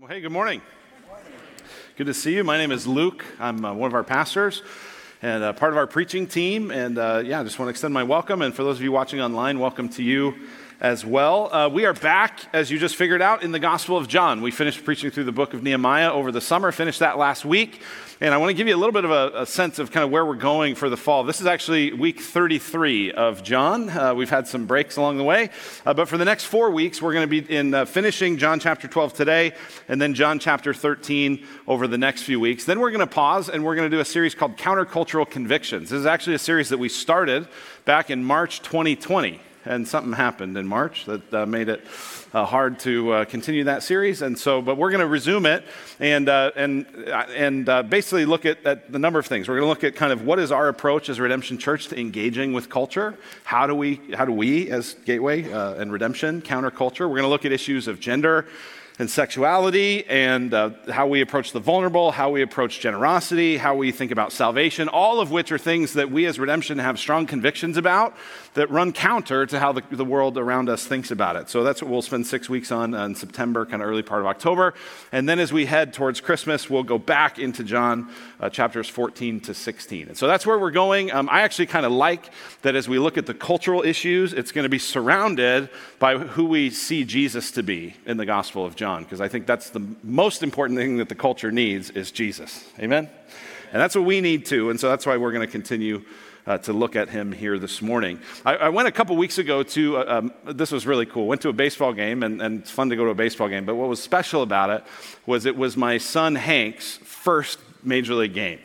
Well, hey, good morning. Good to see you. My name is Luke. I'm uh, one of our pastors and uh, part of our preaching team. And uh, yeah, I just want to extend my welcome. And for those of you watching online, welcome to you as well. Uh, we are back, as you just figured out, in the Gospel of John. We finished preaching through the book of Nehemiah over the summer, finished that last week. And I want to give you a little bit of a, a sense of kind of where we're going for the fall. This is actually week 33 of John. Uh, we've had some breaks along the way. Uh, but for the next four weeks, we're going to be in uh, finishing John chapter 12 today, and then John chapter 13 over the next few weeks. Then we're going to pause and we're going to do a series called Countercultural Convictions. This is actually a series that we started back in March 2020 and something happened in March that uh, made it uh, hard to uh, continue that series. And so, but we're going to resume it and, uh, and, uh, and uh, basically look at, at, the number of things. We're going to look at kind of what is our approach as Redemption Church to engaging with culture? How do we, how do we as Gateway and Redemption counter culture? We're going to look at issues of gender and sexuality and uh, how we approach the vulnerable, how we approach generosity, how we think about salvation, all of which are things that we as redemption have strong convictions about that run counter to how the, the world around us thinks about it. So that's what we'll spend six weeks on in September, kind of early part of October. And then as we head towards Christmas, we'll go back into John uh, chapters 14 to 16. And so that's where we're going. Um, I actually kind of like that as we look at the cultural issues, it's going to be surrounded by who we see Jesus to be in the Gospel of. John, because I think that's the most important thing that the culture needs is Jesus. Amen? And that's what we need too. And so that's why we're going to continue uh, to look at him here this morning. I, I went a couple weeks ago to, uh, um, this was really cool. Went to a baseball game, and, and it's fun to go to a baseball game. But what was special about it was it was my son Hank's first major league game.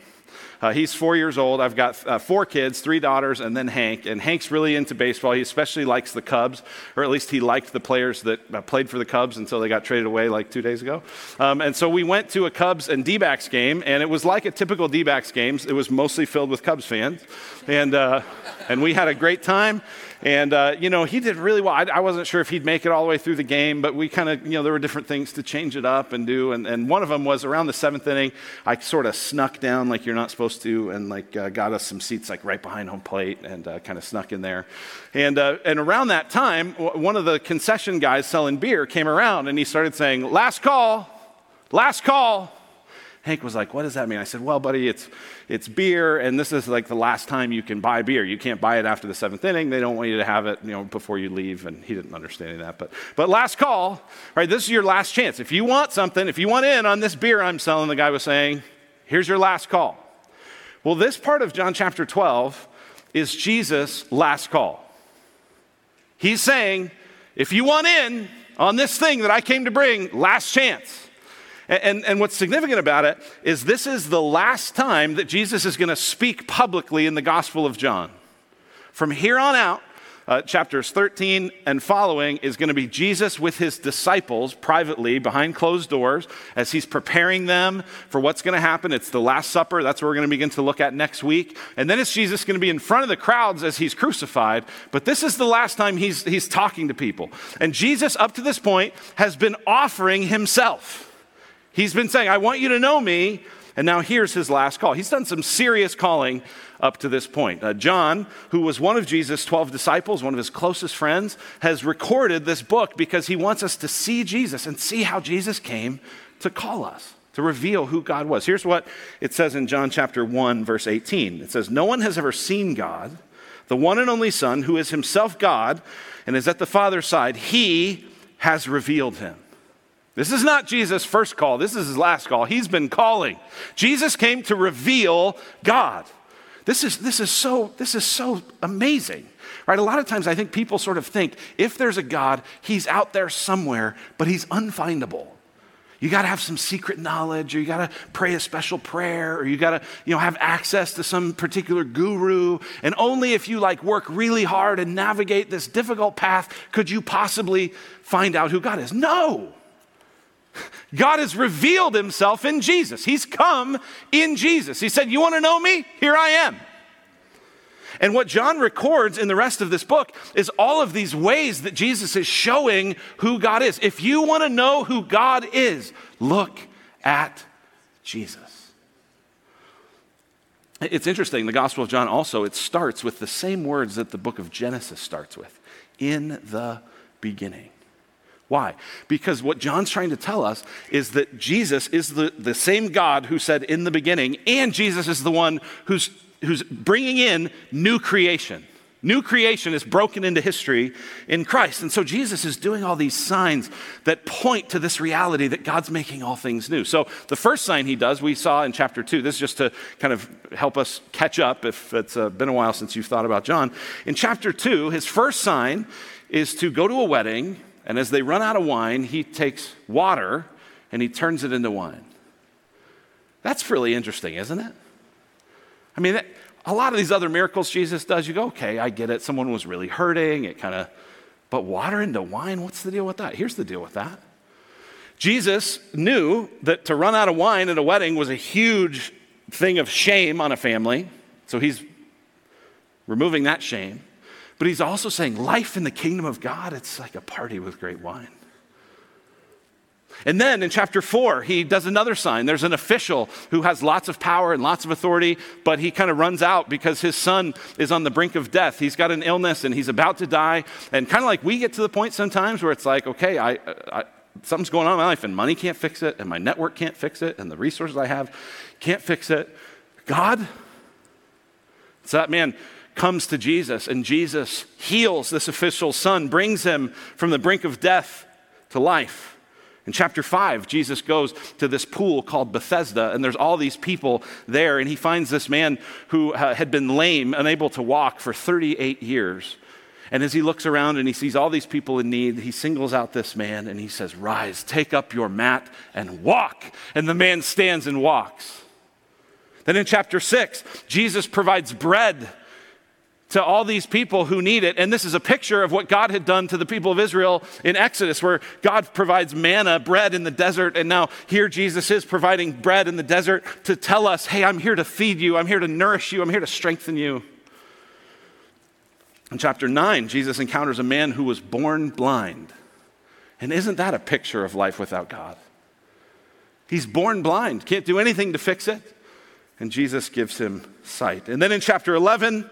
Uh, he's four years old. I've got uh, four kids, three daughters, and then Hank. And Hank's really into baseball. He especially likes the Cubs, or at least he liked the players that uh, played for the Cubs until they got traded away like two days ago. Um, and so we went to a Cubs and D backs game, and it was like a typical D backs game. It was mostly filled with Cubs fans. And, uh, and we had a great time. And, uh, you know, he did really well. I, I, wasn't sure if he'd make it all the way through the game, but we kind of, you know, there were different things to change it up and do. And, and one of them was around the seventh inning, I sort of snuck down like you're not supposed to and, like, uh, got us some seats, like, right behind home plate and uh, kind of snuck in there. And, uh, and around that time, one of the concession guys selling beer came around and he started saying, Last call, last call. Hank was like, What does that mean? I said, Well, buddy, it's, it's beer, and this is like the last time you can buy beer. You can't buy it after the seventh inning. They don't want you to have it you know, before you leave. And he didn't understand that. But, but last call, right? This is your last chance. If you want something, if you want in on this beer I'm selling, the guy was saying, Here's your last call. Well, this part of John chapter 12 is Jesus' last call. He's saying, If you want in on this thing that I came to bring, last chance. And, and, what's significant about it is this is the last time that Jesus is going to speak publicly in the Gospel of John. From here on out, uh, chapters 13 and following is going to be Jesus with his disciples privately behind closed doors as he's preparing them for what's going to happen. It's the Last Supper. That's what we're going to begin to look at next week. And then it's Jesus going to be in front of the crowds as he's crucified. But this is the last time he's, he's talking to people. And Jesus, up to this point, has been offering himself. He's been saying, I want you to know me. And now here's his last call. He's done some serious calling up to this point. Uh, John, who was one of Jesus' 12 disciples, one of his closest friends, has recorded this book because he wants us to see Jesus and see how Jesus came to call us, to reveal who God was. Here's what it says in John chapter 1, verse 18 it says, No one has ever seen God, the one and only Son, who is himself God and is at the Father's side, he has revealed him. This is not Jesus' first call, this is his last call. He's been calling. Jesus came to reveal God. This is, this is, so, this is so amazing. Right? A lot of times I think people sort of think if there's a God, he's out there somewhere, but he's unfindable. You got to have some secret knowledge, or you got to pray a special prayer, or you got to, you know, have access to some particular guru. And only if you like work really hard and navigate this difficult path could you possibly find out who God is. No. God has revealed himself in Jesus. He's come in Jesus. He said, You want to know me? Here I am. And what John records in the rest of this book is all of these ways that Jesus is showing who God is. If you want to know who God is, look at Jesus. It's interesting, the Gospel of John also, it starts with the same words that the book of Genesis starts with in the beginning Why? Because what John's trying to tell us is that Jesus is the, the same God who said in the beginning, and Jesus is the one who's, who's bringing in new creation. New creation is broken into history in Christ. And so Jesus is doing all these signs that point to this reality that God's making all things new. So the first sign he does, we saw in chapter 2. This is just to kind of help us catch up if it's uh, been a while since you've thought about John. In chapter 2, his first sign is to go to a wedding and as they run out of wine, he takes water and he turns it into wine. That's really interesting, isn't it? I mean, a lot of these other miracles Jesus does, you go, okay, I get it. Someone was really hurting. It kind of, but water into wine, what's the deal with that? Here's the deal with that. Jesus knew that to run out of wine at a wedding was a huge thing of shame on a family. So he's removing that shame. But he's also saying life in the kingdom of God, it's like a party with great wine. And then in chapter four, he does another sign. There's an official who has lots of power and lots of authority, but he kind of runs out because his son is on the brink of death. He's got an illness and he's about to die. And kind of like we get to the point sometimes where it's like, okay, I, I, something's going on in my life and money can't fix it, and my network can't fix it, and the resources I have can't fix it. God, so that man comes to Jesus, and Jesus heals this official's son, brings him from the brink of death to life. In chapter 5, Jesus goes to this pool called Bethesda, and there's all these people there, and he finds this man who uh, had been lame, unable to walk for 38 years. And as he looks around and he sees all these people in need, he singles out this man and he says, Rise, take up your mat and walk. And the man stands and walks. Then in chapter 6, Jesus provides bread to all these people who need it. And this is a picture of what God had done to the people of Israel in Exodus, where God provides manna, bread in the desert. And now here Jesus is providing bread in the desert to tell us, hey, I'm here to feed you, I'm here to nourish you, I'm here to strengthen you. In chapter 9, Jesus encounters a man who was born blind. And isn't that a picture of life without God? He's born blind, can't do anything to fix it. And Jesus gives him sight. And then in chapter 11,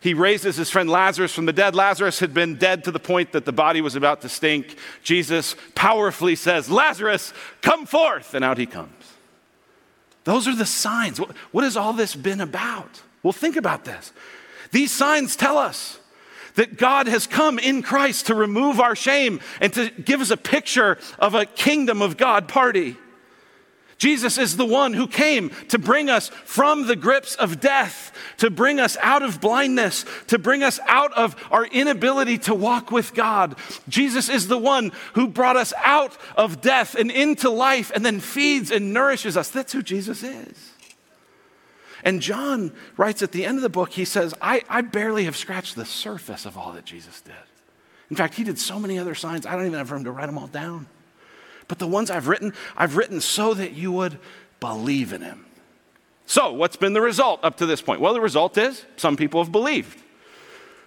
he raises his friend Lazarus from the dead. Lazarus had been dead to the point that the body was about to stink. Jesus powerfully says, Lazarus, come forth. And out he comes. Those are the signs. What has all this been about? Well, think about this. These signs tell us that God has come in Christ to remove our shame and to give us a picture of a kingdom of God party. Jesus is the one who came to bring us from the grips of death, to bring us out of blindness, to bring us out of our inability to walk with God. Jesus is the one who brought us out of death and into life and then feeds and nourishes us. That's who Jesus is. And John writes at the end of the book, he says, I, I barely have scratched the surface of all that Jesus did. In fact, he did so many other signs, I don't even have room to write them all down. But the ones I've written, I've written so that you would believe in him. So, what's been the result up to this point? Well, the result is some people have believed.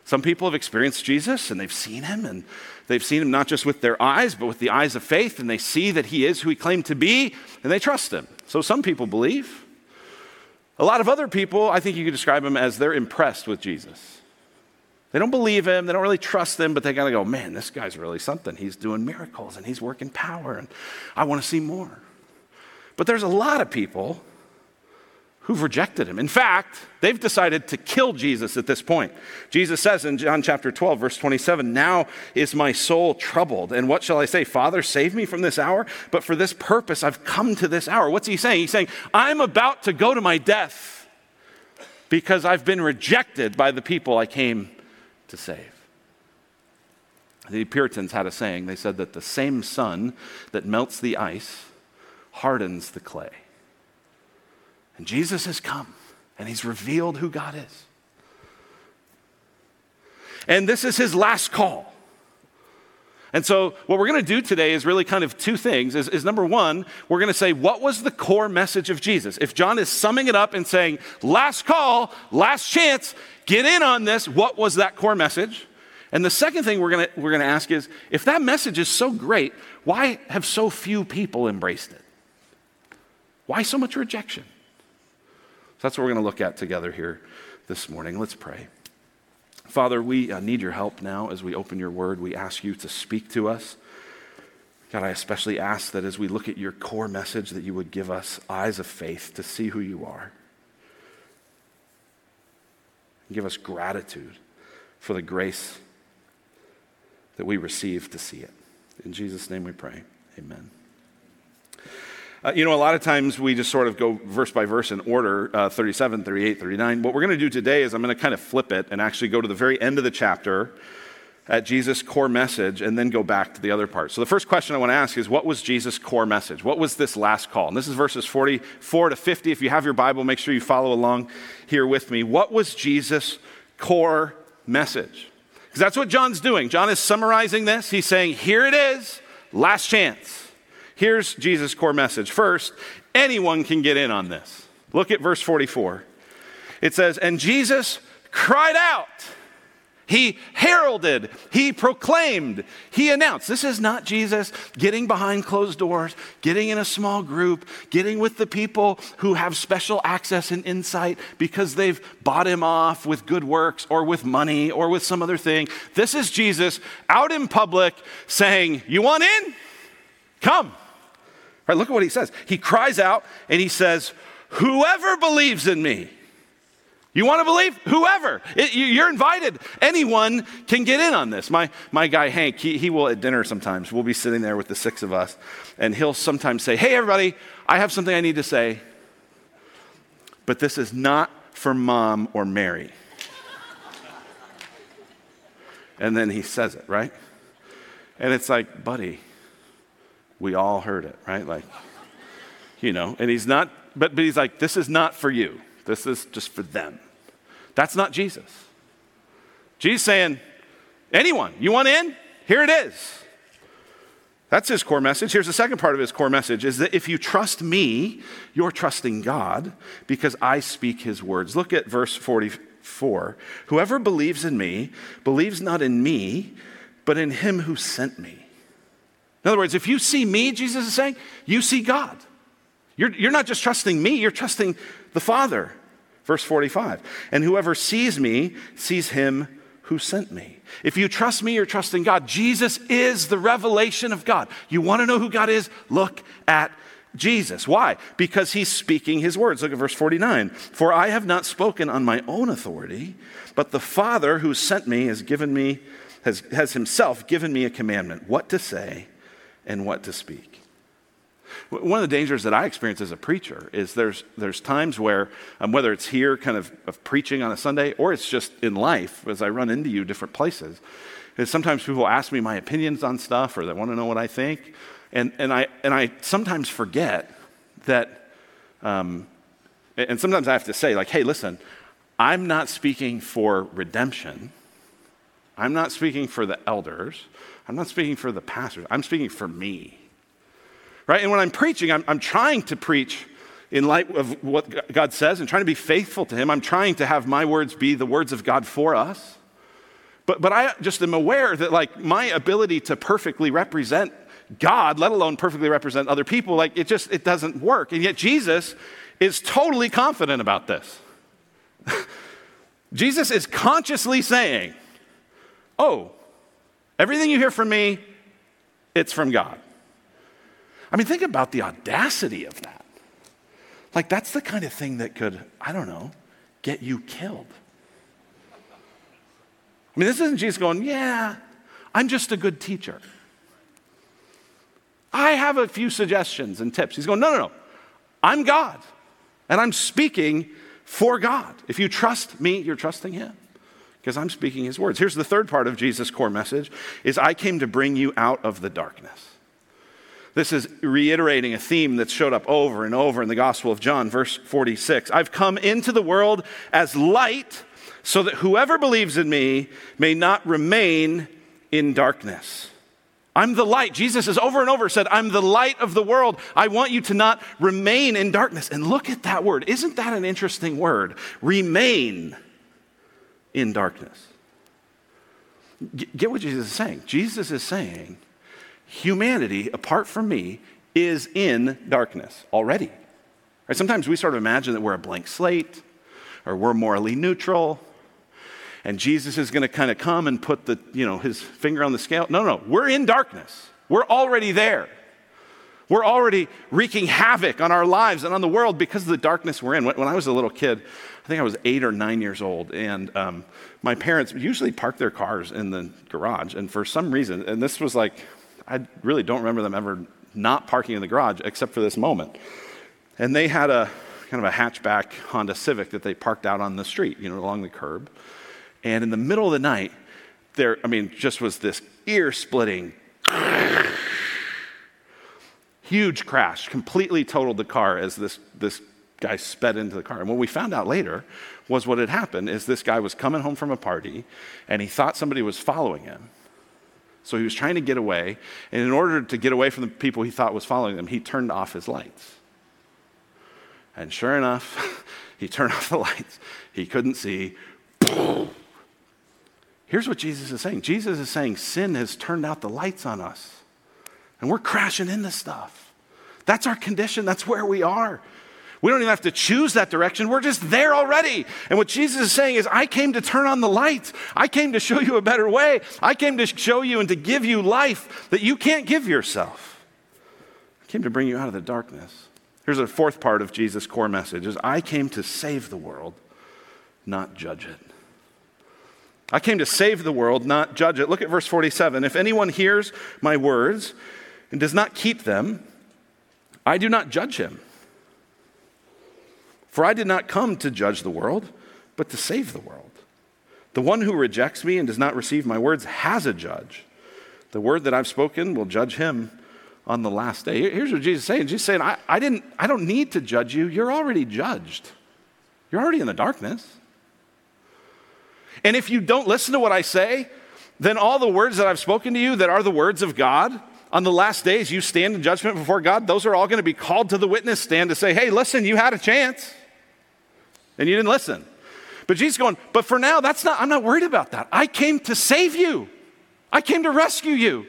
Some people have experienced Jesus and they've seen him, and they've seen him not just with their eyes, but with the eyes of faith, and they see that he is who he claimed to be, and they trust him. So, some people believe. A lot of other people, I think you could describe them as they're impressed with Jesus. They don't believe him, they don't really trust him, but they gotta go, man, this guy's really something. He's doing miracles and he's working power, and I wanna see more. But there's a lot of people who've rejected him. In fact, they've decided to kill Jesus at this point. Jesus says in John chapter 12, verse 27, Now is my soul troubled. And what shall I say? Father, save me from this hour. But for this purpose, I've come to this hour. What's he saying? He's saying, I'm about to go to my death because I've been rejected by the people I came to save. The Puritans had a saying. They said that the same sun that melts the ice hardens the clay. And Jesus has come and he's revealed who God is. And this is his last call. And so, what we're going to do today is really kind of two things. Is, is number one, we're going to say, what was the core message of Jesus? If John is summing it up and saying, last call, last chance, get in on this, what was that core message? And the second thing we're going we're to ask is, if that message is so great, why have so few people embraced it? Why so much rejection? So that's what we're going to look at together here this morning. Let's pray. Father, we uh, need your help now as we open your word. We ask you to speak to us. God, I especially ask that as we look at your core message, that you would give us eyes of faith to see who you are. Give us gratitude for the grace that we receive to see it. In Jesus' name we pray. Amen. Uh, you know, a lot of times we just sort of go verse by verse in order uh, 37, 38, 39. What we're going to do today is I'm going to kind of flip it and actually go to the very end of the chapter at Jesus' core message and then go back to the other part. So the first question I want to ask is what was Jesus' core message? What was this last call? And this is verses 44 to 50. If you have your Bible, make sure you follow along here with me. What was Jesus' core message? Because that's what John's doing. John is summarizing this. He's saying, here it is, last chance. Here's Jesus' core message. First, anyone can get in on this. Look at verse 44. It says, And Jesus cried out. He heralded, he proclaimed, he announced. This is not Jesus getting behind closed doors, getting in a small group, getting with the people who have special access and insight because they've bought him off with good works or with money or with some other thing. This is Jesus out in public saying, You want in? Come. Right, look at what he says. He cries out and he says, Whoever believes in me, you want to believe? Whoever. It, you're invited. Anyone can get in on this. My, my guy Hank, he, he will at dinner sometimes. We'll be sitting there with the six of us, and he'll sometimes say, Hey, everybody, I have something I need to say, but this is not for mom or Mary. and then he says it, right? And it's like, buddy, we all heard it, right? Like, you know, and he's not, but, but he's like, this is not for you. This is just for them. That's not Jesus. Jesus saying, anyone, you want in? Here it is. That's his core message. Here's the second part of his core message is that if you trust me, you're trusting God because I speak his words. Look at verse 44. Whoever believes in me believes not in me, but in him who sent me. In other words, if you see me, Jesus is saying, you see God. You're, you're not just trusting me, you're trusting the Father. Verse 45 And whoever sees me sees him who sent me. If you trust me, you're trusting God. Jesus is the revelation of God. You want to know who God is? Look at Jesus. Why? Because he's speaking his words. Look at verse 49. For I have not spoken on my own authority, but the Father who sent me has given me, has, has himself given me a commandment, what to say and what to speak. One of the dangers that I experience as a preacher is there's, there's times where, um, whether it's here kind of, of preaching on a Sunday or it's just in life as I run into you different places, is sometimes people ask me my opinions on stuff or they want to know what I think. And, and, I, and I sometimes forget that, um, and sometimes I have to say, like, hey, listen, I'm not speaking for redemption. I'm not speaking for the elders. I'm not speaking for the pastors. I'm speaking for me. Right? And when I'm preaching, I'm, I'm trying to preach in light of what God says and trying to be faithful to Him. I'm trying to have my words be the words of God for us. But, but I just am aware that, like, my ability to perfectly represent God, let alone perfectly represent other people, like, it just, it doesn't work. And yet Jesus is totally confident about this. Jesus is consciously saying, oh, everything you hear from me, it's from God. I mean, think about the audacity of that. Like, that's the kind of thing that could, I don't know, get you killed. I mean, this isn't Jesus going, Yeah, I'm just a good teacher. I have a few suggestions and tips. He's going, No, no, no. I'm God, and I'm speaking for God. If you trust me, you're trusting Him because I'm speaking His words. Here's the third part of Jesus' core message is I came to bring you out of the darkness. This is reiterating a theme that's showed up over and over in the Gospel of John, verse 46. I've come into the world as light so that whoever believes in me may not remain in darkness. I'm the light. Jesus has over and over said, I'm the light of the world. I want you to not remain in darkness. And look at that word. Isn't that an interesting word? Remain in darkness. Get what Jesus is saying. Jesus is saying, humanity, apart from me, is in darkness already. Right? Sometimes we sort of imagine that we're a blank slate or we're morally neutral and Jesus is going to kind of come and put the, you know, his finger on the scale. No, no, we're in darkness. We're already there. We're already wreaking havoc on our lives and on the world because of the darkness we're in. When, I was a little kid, I think I was eight or nine years old, and um, my parents usually parked their cars in the garage. And for some reason, and this was like, I really don't remember them ever not parking in the garage except for this moment. And they had a kind of a hatchback Honda Civic that they parked out on the street, you know, along the curb. And in the middle of the night, there, I mean, just was this ear splitting, huge crash, completely totaled the car as this, this guy sped into the car. And what we found out later was what had happened is this guy was coming home from a party and he thought somebody was following him. So he was trying to get away. And in order to get away from the people he thought was following him, he turned off his lights. And sure enough, he turned off the lights. He couldn't see. Here's what Jesus is saying Jesus is saying sin has turned out the lights on us, and we're crashing into stuff. That's our condition, that's where we are. We don't even have to choose that direction. We're just there already. And what Jesus is saying is, I came to turn on the lights. I came to show you a better way. I came to show you and to give you life that you can't give yourself. I came to bring you out of the darkness. Here's a fourth part of Jesus' core message is I came to save the world, not judge it. I came to save the world, not judge it. Look at verse 47. If anyone hears my words and does not keep them, I do not judge him. For I did not come to judge the world, but to save the world. The one who rejects me and does not receive my words has a judge. The word that I've spoken will judge him on the last day. Here's what Jesus is saying. Jesus is saying, I, I, didn't, I don't need to judge you. You're already judged. You're already in the darkness. And if you don't listen to what I say, then all the words that I've spoken to you that are the words of God, on the last days you stand in judgment before God, those are all going to be called to the witness stand to say, hey, listen, you had a chance and you didn't listen. But Jesus going, but for now, that's not, I'm not worried about that. I came to save you. I came to rescue you.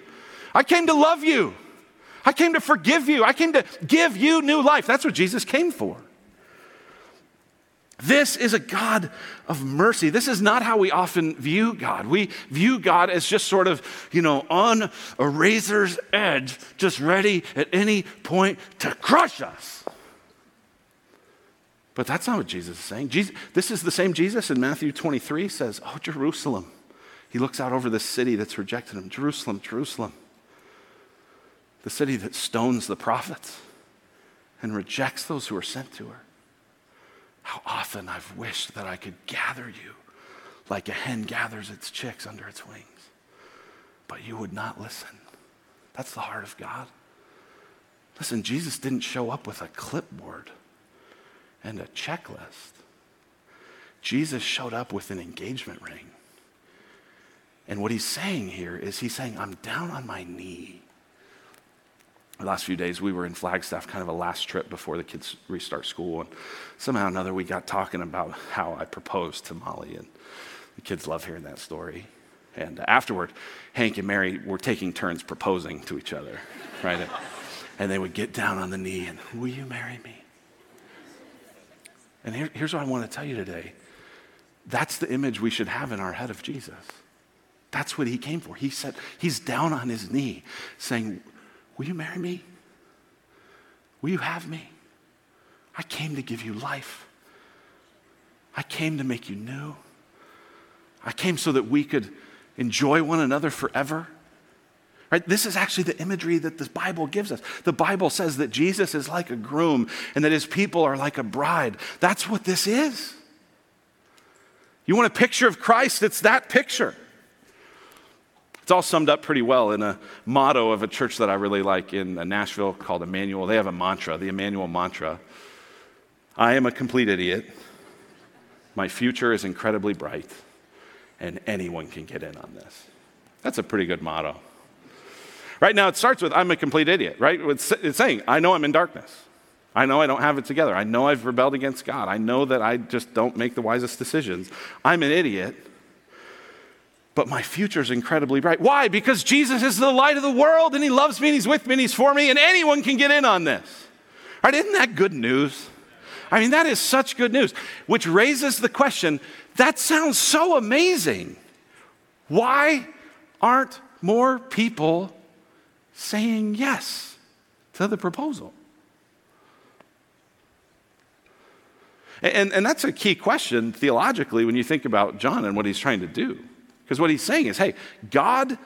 I came to love you. I came to forgive you. I came to give you new life. That's what Jesus came for. This is a God of mercy. This is not how we often view God. We view God as just sort of, you know, on a razor's edge, just ready at any point to crush us. But that's not what Jesus is saying. Jesus, this is the same Jesus in Matthew 23 says, Oh, Jerusalem. He looks out over this city that's rejected him. Jerusalem, Jerusalem. The city that stones the prophets and rejects those who are sent to her. How often I've wished that I could gather you like a hen gathers its chicks under its wings. But you would not listen. That's the heart of God. Listen, Jesus didn't show up with a clipboard and a checklist. Jesus showed up with an engagement ring. And what he's saying here is he's saying, I'm down on my knee. The last few days, we were in Flagstaff, kind of a last trip before the kids restart school. And somehow or another, we got talking about how I proposed to Molly. And the kids love hearing that story. And afterward, Hank and Mary were taking turns proposing to each other, right? and they would get down on the knee and, Will you marry me? And here, here's what I want to tell you today that's the image we should have in our head of Jesus. That's what he came for. He said, He's down on his knee saying, Will you marry me? Will you have me? I came to give you life. I came to make you new. I came so that we could enjoy one another forever. Right? This is actually the imagery that the Bible gives us. The Bible says that Jesus is like a groom and that his people are like a bride. That's what this is. You want a picture of Christ? It's that picture. It's all summed up pretty well in a motto of a church that I really like in uh, Nashville called Immanuel. They have a mantra, the Immanuel mantra I am a complete idiot. My future is incredibly bright, and anyone can get in on this. That's a pretty good motto. Right now, it starts with I'm a complete idiot, right? It's, it's saying, I know I'm in darkness. I know I don't have it together. I know I've rebelled against God. I know that I just don't make the wisest decisions. I'm an idiot, but my future is incredibly bright. Why? Because Jesus is the light of the world and He loves me and He's with me and He's for me, and anyone can get in on this. Right? Isn't that good news? I mean, that is such good news, which raises the question that sounds so amazing. Why aren't more people saying yes to the proposal. And, and that's a key question theologically when you think about John and what he's trying to do. Because what he's saying is hey, God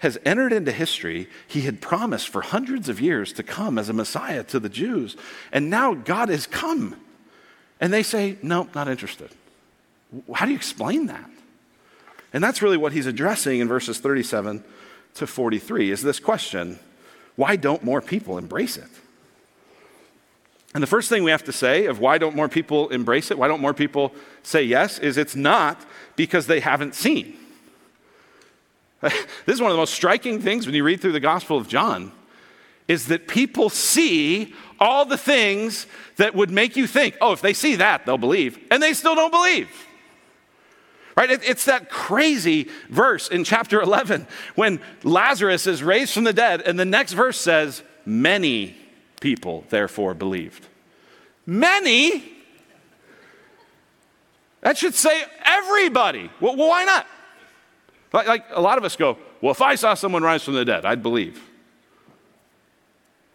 has entered into history. He had promised for hundreds of years to come as a Messiah to the Jews. And now God has come. And they say, no, not interested. How do you explain that? And that's really what he's addressing in verses 37 to 43 is this question why don't more people embrace it? And the first thing we have to say of why don't more people embrace it, why don't more people say yes, is it's not because they haven't seen. this is one of the most striking things when you read through the Gospel of John is that people see all the things that would make you think, oh, if they see that, they'll believe, and they still don't believe. Right? It's that crazy verse in chapter 11 when Lazarus is raised from the dead, and the next verse says, Many people therefore believed. Many? That should say everybody. Well, why not? Like, like, a lot of us go, well, if I saw someone rise from the dead, I'd believe.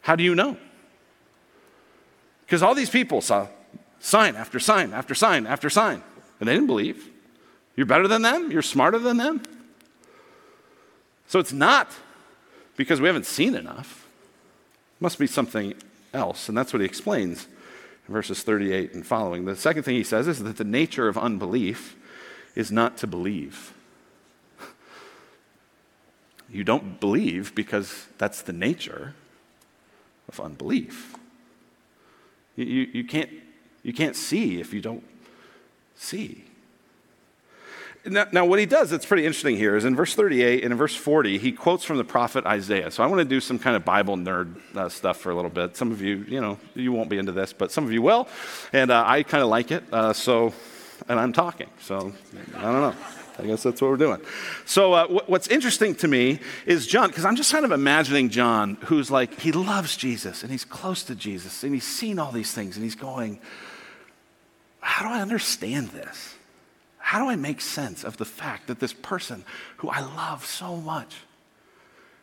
How do you know? Because all these people saw sign after sign after sign after sign, and they didn't believe. You're better than them? You're smarter than them? So it's not because we haven't seen enough. It must be something else. And that's what he explains in verses 38 and following. The second thing he says is that the nature of unbelief is not to believe. You don't believe because that's the nature of unbelief. You, you, can't, you can't see if you don't see. Now, now, what he does that's pretty interesting here is in verse 38 and in verse 40, he quotes from the prophet Isaiah. So I want to do some kind of Bible nerd uh, stuff for a little bit. Some of you, you know, you won't be into this, but some of you will. And uh, I kind of like it. Uh, so, and I'm talking. So I don't know. I guess that's what we're doing. So, uh, what's interesting to me is John, because I'm just kind of imagining John, who's like, he loves Jesus and he's close to Jesus and he's seen all these things and he's going, How do I understand this? How do I make sense of the fact that this person who I love so much,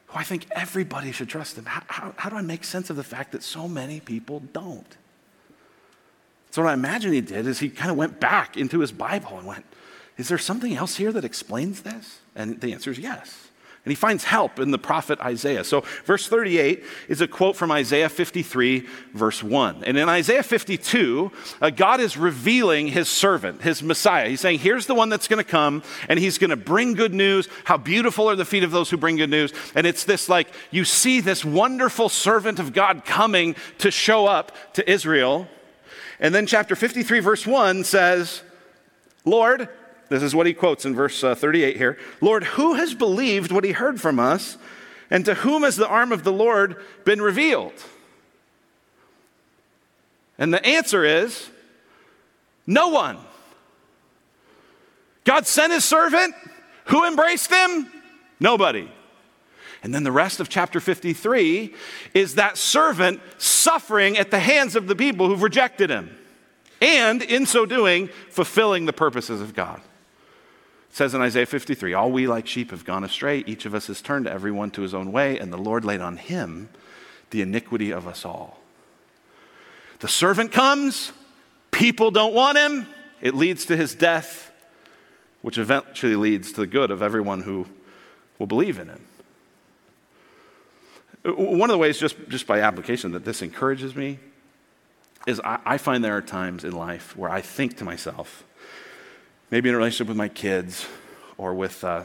who I think everybody should trust him, how, how, how do I make sense of the fact that so many people don't? So, what I imagine he did is he kind of went back into his Bible and went, is there something else here that explains this? And the answer is yes. And he finds help in the prophet Isaiah. So, verse 38 is a quote from Isaiah 53, verse 1. And in Isaiah 52, uh, God is revealing his servant, his Messiah. He's saying, Here's the one that's going to come, and he's going to bring good news. How beautiful are the feet of those who bring good news. And it's this like, you see this wonderful servant of God coming to show up to Israel. And then, chapter 53, verse 1 says, Lord, this is what he quotes in verse uh, 38 here Lord, who has believed what he heard from us, and to whom has the arm of the Lord been revealed? And the answer is no one. God sent his servant. Who embraced him? Nobody. And then the rest of chapter 53 is that servant suffering at the hands of the people who've rejected him, and in so doing, fulfilling the purposes of God. Says in Isaiah 53 All we like sheep have gone astray. Each of us has turned everyone to his own way, and the Lord laid on him the iniquity of us all. The servant comes, people don't want him, it leads to his death, which eventually leads to the good of everyone who will believe in him. One of the ways, just, just by application, that this encourages me is I, I find there are times in life where I think to myself, maybe in a relationship with my kids or with uh,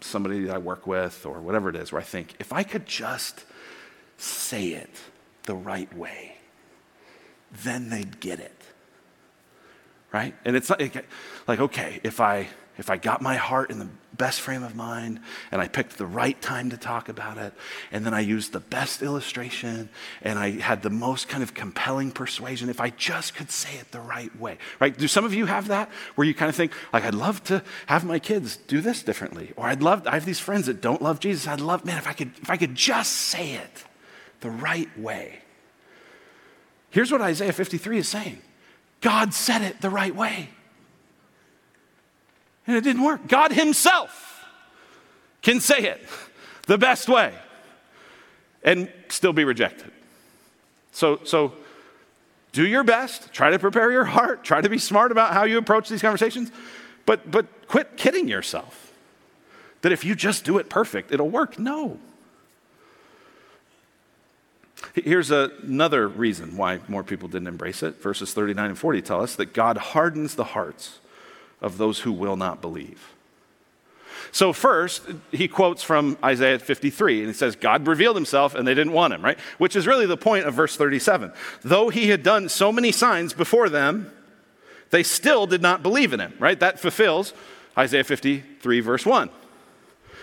somebody that I work with or whatever it is, where I think, if I could just say it the right way, then they'd get it. Right? And it's like, like okay, if I if I got my heart in the best frame of mind and I picked the right time to talk about it, and then I used the best illustration and I had the most kind of compelling persuasion, if I just could say it the right way, right? Do some of you have that where you kind of think, like, I'd love to have my kids do this differently, or I'd love, I have these friends that don't love Jesus. I'd love, man, if I could, if I could just say it the right way. Here's what Isaiah 53 is saying God said it the right way. And it didn't work. God Himself can say it the best way. and still be rejected. So, so do your best, try to prepare your heart, try to be smart about how you approach these conversations, but, but quit kidding yourself that if you just do it perfect, it'll work. No. Here's another reason why more people didn't embrace it. Verses 39 and 40 tell us that God hardens the hearts of those who will not believe. So, first, he quotes from Isaiah 53, and he says, God revealed himself and they didn't want him, right? Which is really the point of verse 37. Though he had done so many signs before them, they still did not believe in him, right? That fulfills Isaiah 53, verse 1.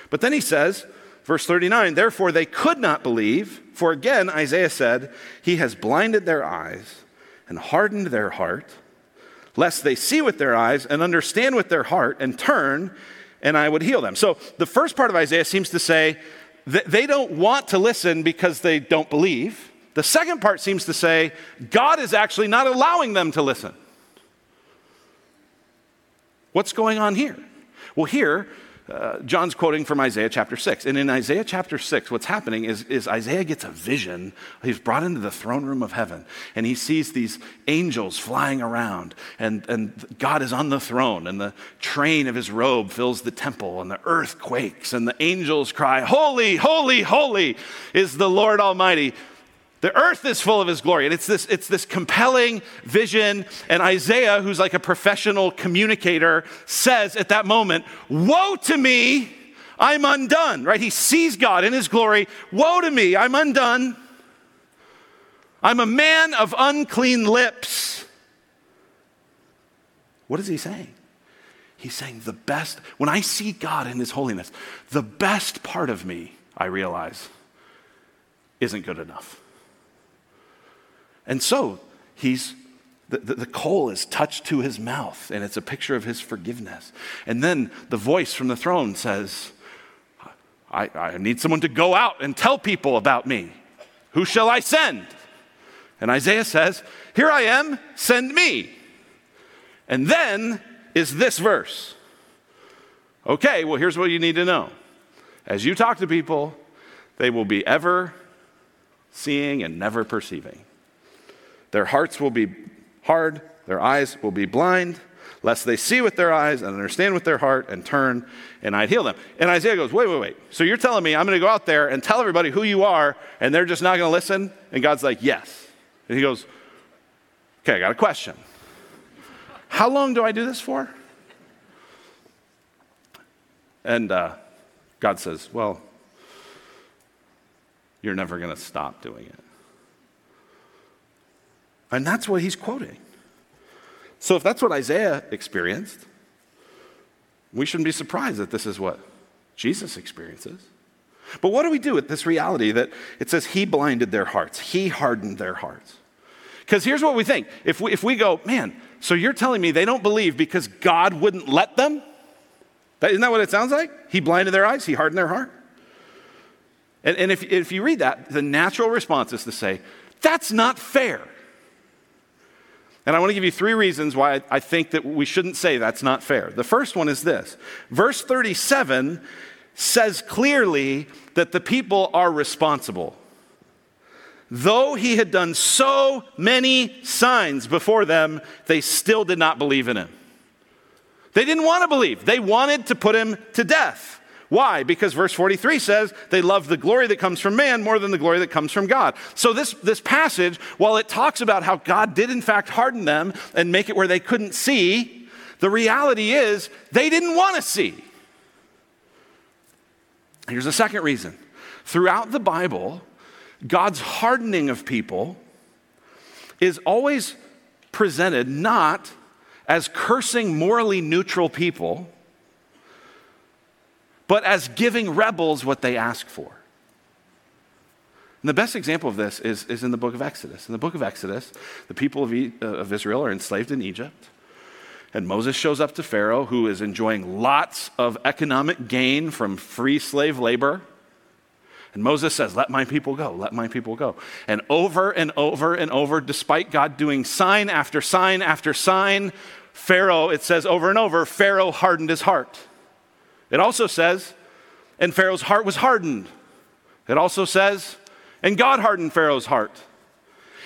But then he says, verse 39, therefore they could not believe, for again Isaiah said, He has blinded their eyes and hardened their heart, lest they see with their eyes and understand with their heart and turn and I would heal them. So the first part of Isaiah seems to say that they don't want to listen because they don't believe. The second part seems to say God is actually not allowing them to listen. What's going on here? Well, here, uh, John's quoting from Isaiah chapter 6. And in Isaiah chapter 6, what's happening is, is Isaiah gets a vision. He's brought into the throne room of heaven, and he sees these angels flying around, and, and God is on the throne, and the train of his robe fills the temple, and the earth quakes, and the angels cry, Holy, holy, holy is the Lord Almighty. The earth is full of his glory. And it's this, it's this compelling vision. And Isaiah, who's like a professional communicator, says at that moment, Woe to me, I'm undone, right? He sees God in his glory. Woe to me, I'm undone. I'm a man of unclean lips. What is he saying? He's saying, The best, when I see God in his holiness, the best part of me, I realize, isn't good enough. And so he's the, the, coal is touched to his mouth, and it's a picture of his forgiveness. And then the voice from the throne says, I, I need someone to go out and tell people about me. Who shall I send? And Isaiah says, Here I am, send me. And then is this verse. Okay, well, here's what you need to know. As you talk to people, they will be ever seeing and never perceiving. Their hearts will be hard, their eyes will be blind, lest they see with their eyes and understand with their heart and turn, and I'd heal them. And Isaiah goes, Wait, wait, wait. So you're telling me I'm going to go out there and tell everybody who you are, and they're just not going to listen? And God's like, Yes. And he goes, Okay, I got a question. How long do I do this for? And uh, God says, Well, you're never going to stop doing it. And that's what he's quoting. So if that's what Isaiah experienced, we shouldn't be surprised that this is what Jesus experiences. But what do we do with this reality that it says he blinded their hearts, he hardened their hearts? Because here's what we think if we, if we go, man, so you're telling me they don't believe because God wouldn't let them? That, isn't that what it sounds like? He blinded their eyes, he hardened their heart. And, and if, if you read that, the natural response is to say, that's not fair. And I want to give you three reasons why I think that we shouldn't say that's not fair. The first one is this verse 37 says clearly that the people are responsible. Though he had done so many signs before them, they still did not believe in him. They didn't want to believe, they wanted to put him to death. Why? Because verse 43 says they love the glory that comes from man more than the glory that comes from God. So, this, this passage, while it talks about how God did in fact harden them and make it where they couldn't see, the reality is they didn't want to see. Here's the second reason. Throughout the Bible, God's hardening of people is always presented not as cursing morally neutral people but as giving rebels what they ask for. And the best example of this is, is in the book of Exodus. In the book of Exodus, the people of, e- uh, of Israel are enslaved in Egypt. And Moses shows up to Pharaoh, who is enjoying lots of economic gain from free slave labor. And Moses says, Let my people go, let my people go. And over and over and over, despite God doing sign after sign after sign, Pharaoh, it says over and over, Pharaoh hardened his heart. It also says, and Pharaoh's heart was hardened. It also says, And God hardened Pharaoh's heart.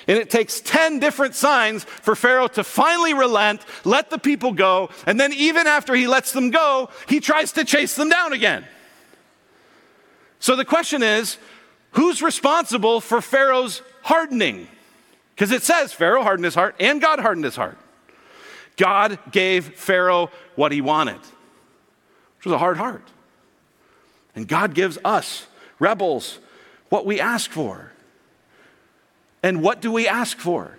And it takes 10 different signs for Pharaoh to finally relent, let the people go, and then even after he lets them go, he tries to chase them down again. So the question is who's responsible for Pharaoh's hardening? Because it says Pharaoh hardened his heart and God hardened his heart. God gave Pharaoh what he wanted, which was a hard heart. And God gives us, rebels, what we ask for. And what do we ask for?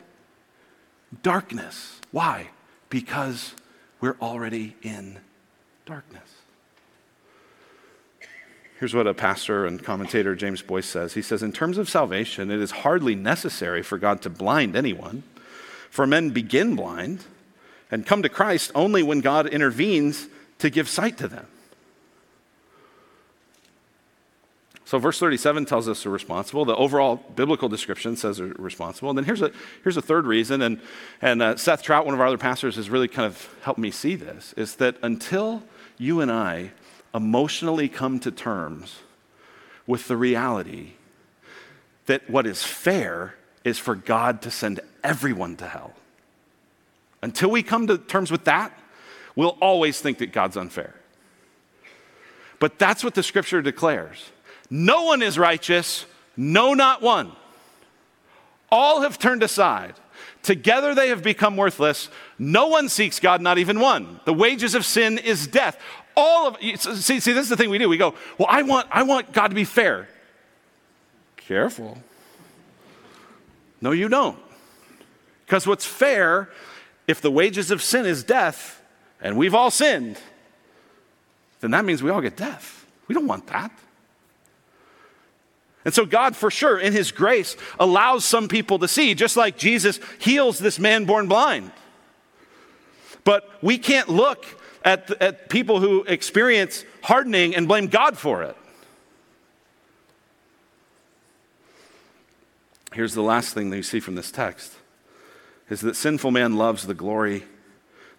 Darkness. Why? Because we're already in darkness. Here's what a pastor and commentator, James Boice, says. He says, In terms of salvation, it is hardly necessary for God to blind anyone, for men begin blind and come to Christ only when God intervenes to give sight to them. So, verse 37 tells us they're responsible. The overall biblical description says they're responsible. And then here's a, here's a third reason, and, and uh, Seth Trout, one of our other pastors, has really kind of helped me see this, is that until you and I emotionally come to terms with the reality that what is fair is for God to send everyone to hell. Until we come to terms with that, we'll always think that God's unfair. But that's what the scripture declares. No one is righteous, no, not one. All have turned aside. Together they have become worthless. No one seeks God, not even one. The wages of sin is death all of see, see, this is the thing we do. We go, well, I want, I want God to be fair. Careful. No, you don't. Because what's fair, if the wages of sin is death, and we've all sinned, then that means we all get death. We don't want that. And so, God, for sure, in His grace, allows some people to see, just like Jesus heals this man born blind. But we can't look at, at people who experience hardening and blame God for it. Here's the last thing that you see from this text is that sinful man loves the glory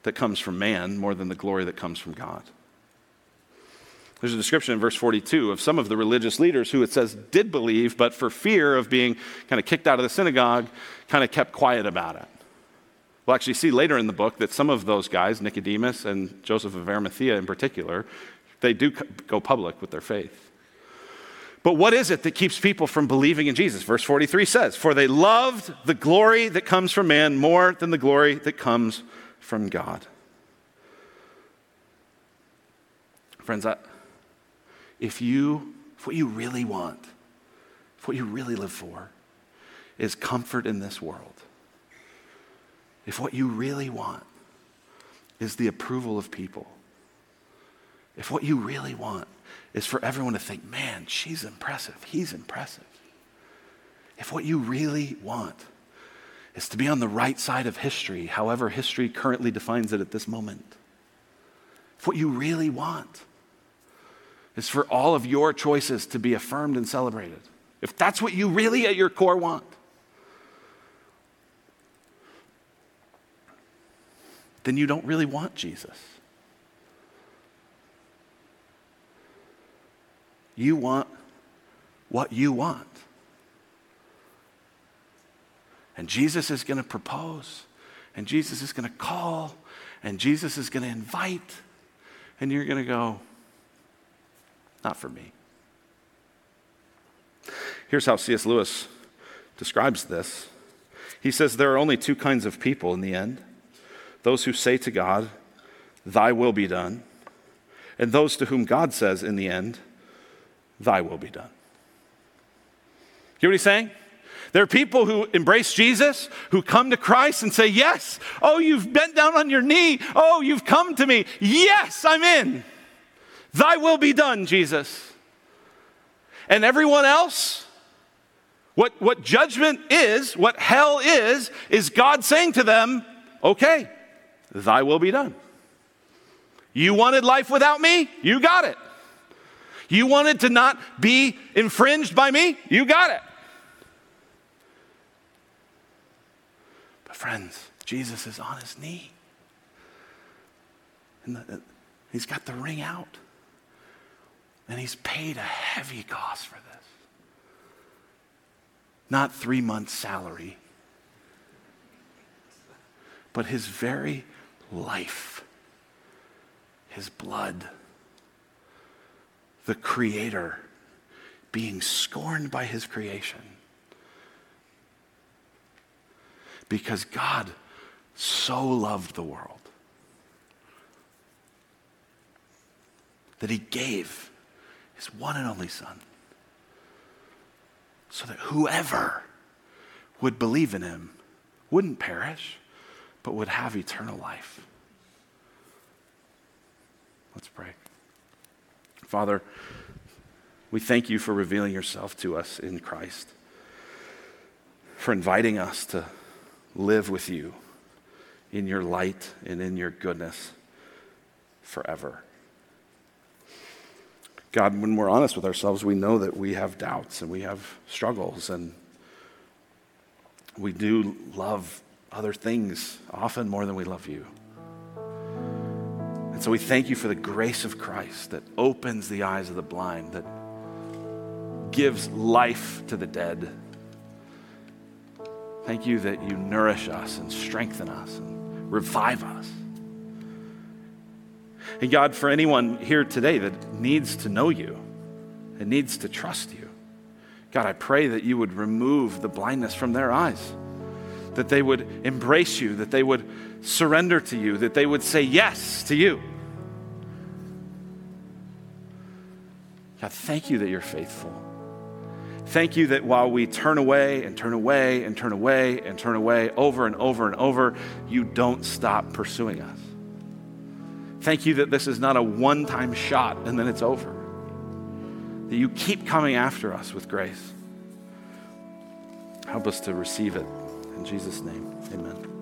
that comes from man more than the glory that comes from God. There's a description in verse 42 of some of the religious leaders who it says did believe, but for fear of being kind of kicked out of the synagogue, kind of kept quiet about it. We'll actually see later in the book that some of those guys, Nicodemus and Joseph of Arimathea in particular, they do go public with their faith. But what is it that keeps people from believing in Jesus? Verse 43 says, For they loved the glory that comes from man more than the glory that comes from God. Friends, I, if you, if what you really want, if what you really live for is comfort in this world, if what you really want is the approval of people, if what you really want is for everyone to think, man, she's impressive, he's impressive, if what you really want is to be on the right side of history, however history currently defines it at this moment, if what you really want is for all of your choices to be affirmed and celebrated, if that's what you really at your core want, then you don't really want Jesus. You want what you want. And Jesus is going to propose, and Jesus is going to call, and Jesus is going to invite, and you're going to go, not for me. Here's how C.S. Lewis describes this. He says there are only two kinds of people in the end those who say to God, Thy will be done, and those to whom God says in the end, Thy will be done. Hear what he's saying? There are people who embrace Jesus, who come to Christ and say, Yes, oh, you've bent down on your knee. Oh, you've come to me. Yes, I'm in. Thy will be done, Jesus. And everyone else, what, what judgment is, what hell is, is God saying to them, Okay, Thy will be done. You wanted life without me? You got it. You wanted to not be infringed by me? You got it. But, friends, Jesus is on his knee. And the, he's got the ring out. And he's paid a heavy cost for this. not three months' salary, but his very life, his blood, the Creator being scorned by his creation. Because God so loved the world that he gave his one and only Son so that whoever would believe in him wouldn't perish, but would have eternal life. Let's pray. Father, we thank you for revealing yourself to us in Christ, for inviting us to live with you in your light and in your goodness forever. God, when we're honest with ourselves, we know that we have doubts and we have struggles, and we do love other things often more than we love you. And so we thank you for the grace of Christ that opens the eyes of the blind, that gives life to the dead. Thank you that you nourish us and strengthen us and revive us. And God, for anyone here today that needs to know you and needs to trust you, God, I pray that you would remove the blindness from their eyes, that they would embrace you, that they would surrender to you, that they would say yes to you. God, thank you that you're faithful. Thank you that while we turn away and turn away and turn away and turn away over and over and over, you don't stop pursuing us. Thank you that this is not a one time shot and then it's over. That you keep coming after us with grace. Help us to receive it. In Jesus' name, amen.